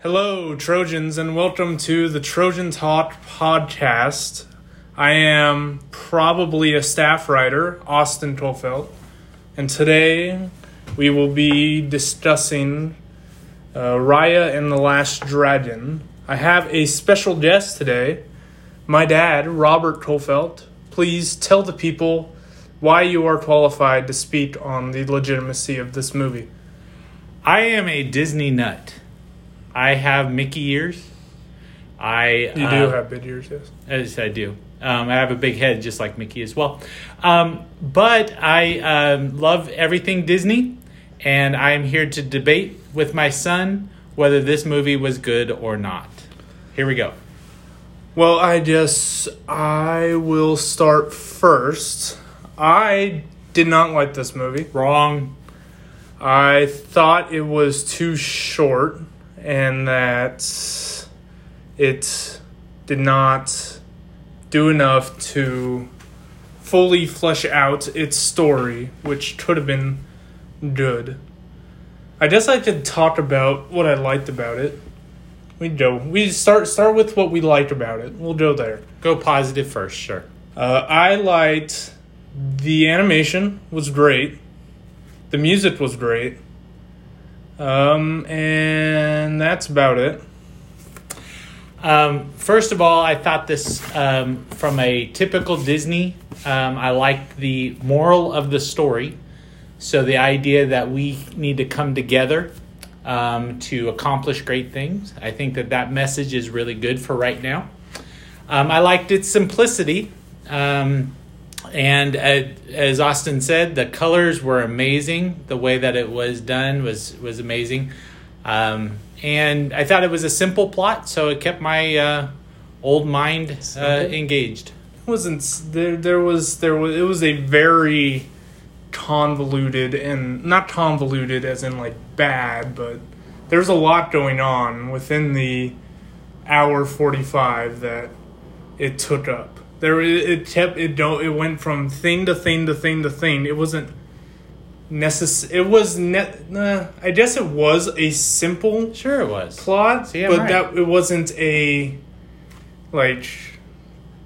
Hello, Trojans, and welcome to the Trojan Talk podcast. I am probably a staff writer, Austin Tolfelt, and today we will be discussing uh, Raya and the Last Dragon. I have a special guest today, my dad, Robert Tolfelt. Please tell the people why you are qualified to speak on the legitimacy of this movie. I am a Disney nut. I have Mickey ears. I You do uh, have big ears, yes. Yes, I do. Um, I have a big head, just like Mickey as well. Um, but I um, love everything Disney, and I am here to debate with my son whether this movie was good or not. Here we go. Well, I guess I will start first. I did not like this movie. Wrong. I thought it was too short and that it did not do enough to fully flesh out its story, which could have been good. I guess I could talk about what I liked about it. We go. We start start with what we liked about it. We'll go there. Go positive first, sure. Uh, I liked the animation was great. The music was great. Um, and that's about it. Um, first of all, I thought this um, from a typical Disney. Um, I liked the moral of the story. So the idea that we need to come together um, to accomplish great things. I think that that message is really good for right now. Um, I liked its simplicity. Um, and as Austin said, the colors were amazing. The way that it was done was was amazing. Um, and I thought it was a simple plot, so it kept my uh, old mind uh, engaged. It wasn't there? There was there was it was a very convoluted and not convoluted as in like bad, but there's a lot going on within the hour forty five that it took up. There it it kept it don't it went from thing to thing to thing to thing. It wasn't necess. It was net. Nah, I guess it was a simple Sure, it was. plot, See, I'm but right. that it wasn't a like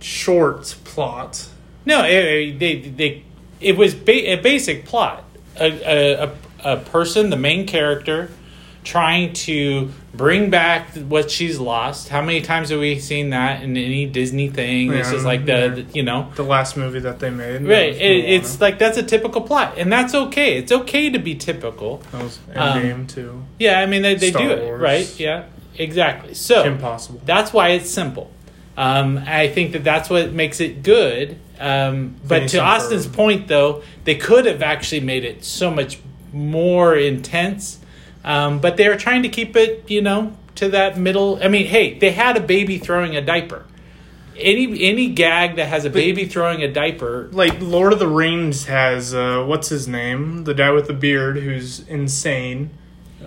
short plot. No, it, it- they they it was ba- a basic plot. A, a a a person, the main character, trying to bring back what she's lost. How many times have we seen that in any Disney thing? It's Yeah, just like the, yeah. the- you know. The last movie that they made, Right, it, it's like that's a typical plot, and that's okay. It's okay to be typical. that was um, Endgame too. Yeah, I mean they, they Star do it right. Yeah, exactly. So Impossible. that's why it's simple. Um, I think that that's what makes it good. Um, but to Austin's point, though, they could have actually made it so much more intense. Um, but they were trying to keep it, you know, to that middle. I mean, hey, they had a baby throwing a diaper. Any any gag that has a baby throwing a diaper, Like Lord of the Rings has uh, what's his name, the guy with the beard who's insane.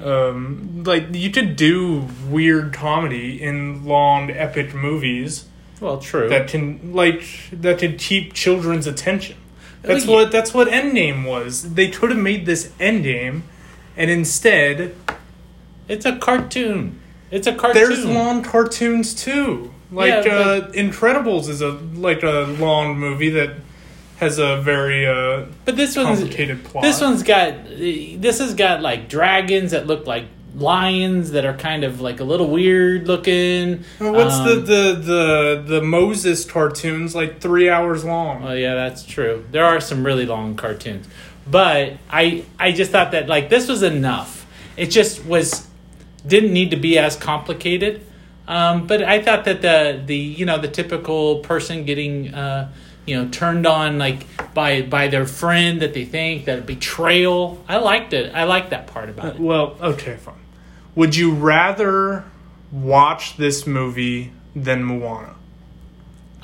Um, like you could do weird comedy in long epic movies well, true. that can like that can keep children's attention. That's yeah. what that's what Endgame was. They could have made this Endgame, and instead it's a cartoon. It's a cartoon. there's long cartoons too. Like Yeah, uh, Incredibles is a like a long movie that has a very uh, But this one's complicated plot. this one's got this has got like dragons that look like lions that are kind of like a little weird looking. What's Um, the, the the the Moses cartoons like three hours long? Well, yeah, that's true. There are some really long cartoons, but I I just thought that like this was enough. It just was didn't need to be as complicated. Um, but I thought that the the you know the typical person getting uh, you know turned on like by by their friend that they think that betrayal. I liked it. I liked that part about it. Well, okay, fine. Would you rather watch this movie than Moana?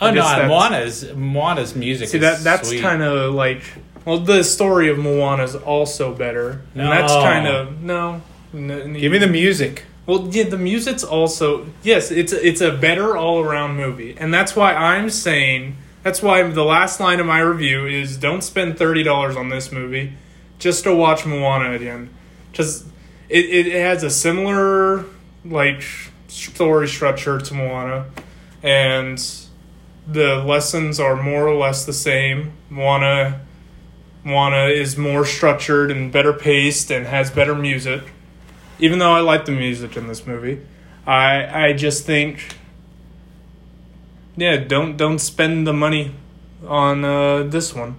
Oh no, Moana's Moana's music. See that that's kind of like well, the story of Moana is also better, and that's oh. No. kind of no. n- Give me the music. Well, yeah, the music's also yes, it's it's a better all around movie, and that's why I'm saying that's why the last line of my review is don't spend thirty dollars on this movie, just to watch Moana again, because it, it has a similar like story structure to Moana, and the lessons are more or less the same. Moana, Moana is more structured and better paced and has better music. Even though I like the music in this movie, I I just think, yeah, don't don't spend the money on uh, this one.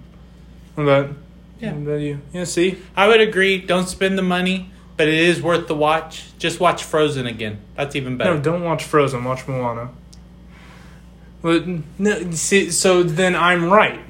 But Yeah. you yeah see I would agree. Don't spend the money, but it is worth the watch. Just watch Frozen again. That's even better. No, don't watch Frozen. Watch Moana. But no, see, so then I'm right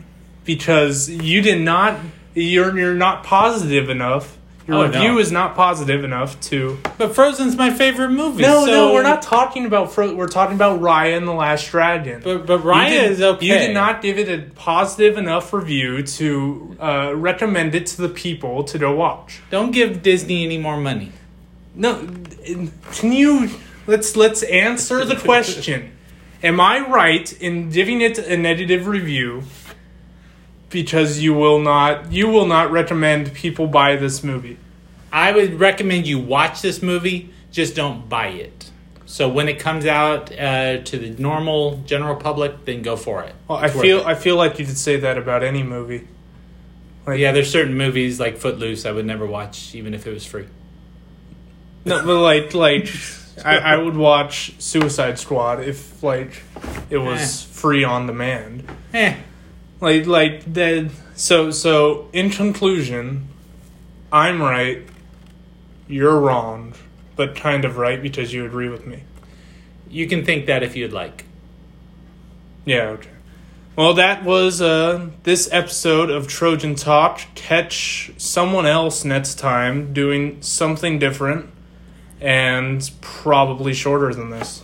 because you did not. You're you're not positive enough. Your Oh, review no. is not positive enough to. But Frozen's my favorite movie. No, so- no, we're not talking about Fro. We're talking about Raya and the Last Dragon. But but Raya is okay. You did not give it a positive enough review to uh, recommend it to the people to go watch. Don't give Disney any more money. No, can you let's let's answer the question. Am I right in giving it a negative review because you will not you will not recommend people buy this movie? I would recommend you watch this movie. Just don't buy it. So when it comes out uh, to the normal general public, then go for it. Well, I It's feel. I feel like you could say that about any movie. Like, yeah, there's certain movies like Footloose I would never watch, even if it was free. No, but like like I, I would watch Suicide Squad if like it was free on demand. Eh, like like that so so in conclusion i'm right you're wrong but kind of right because you agree with me. You can think that if you'd like. yeah okay. Well that was uh this episode of trojan talk. Catch someone else next time doing something different and probably shorter than this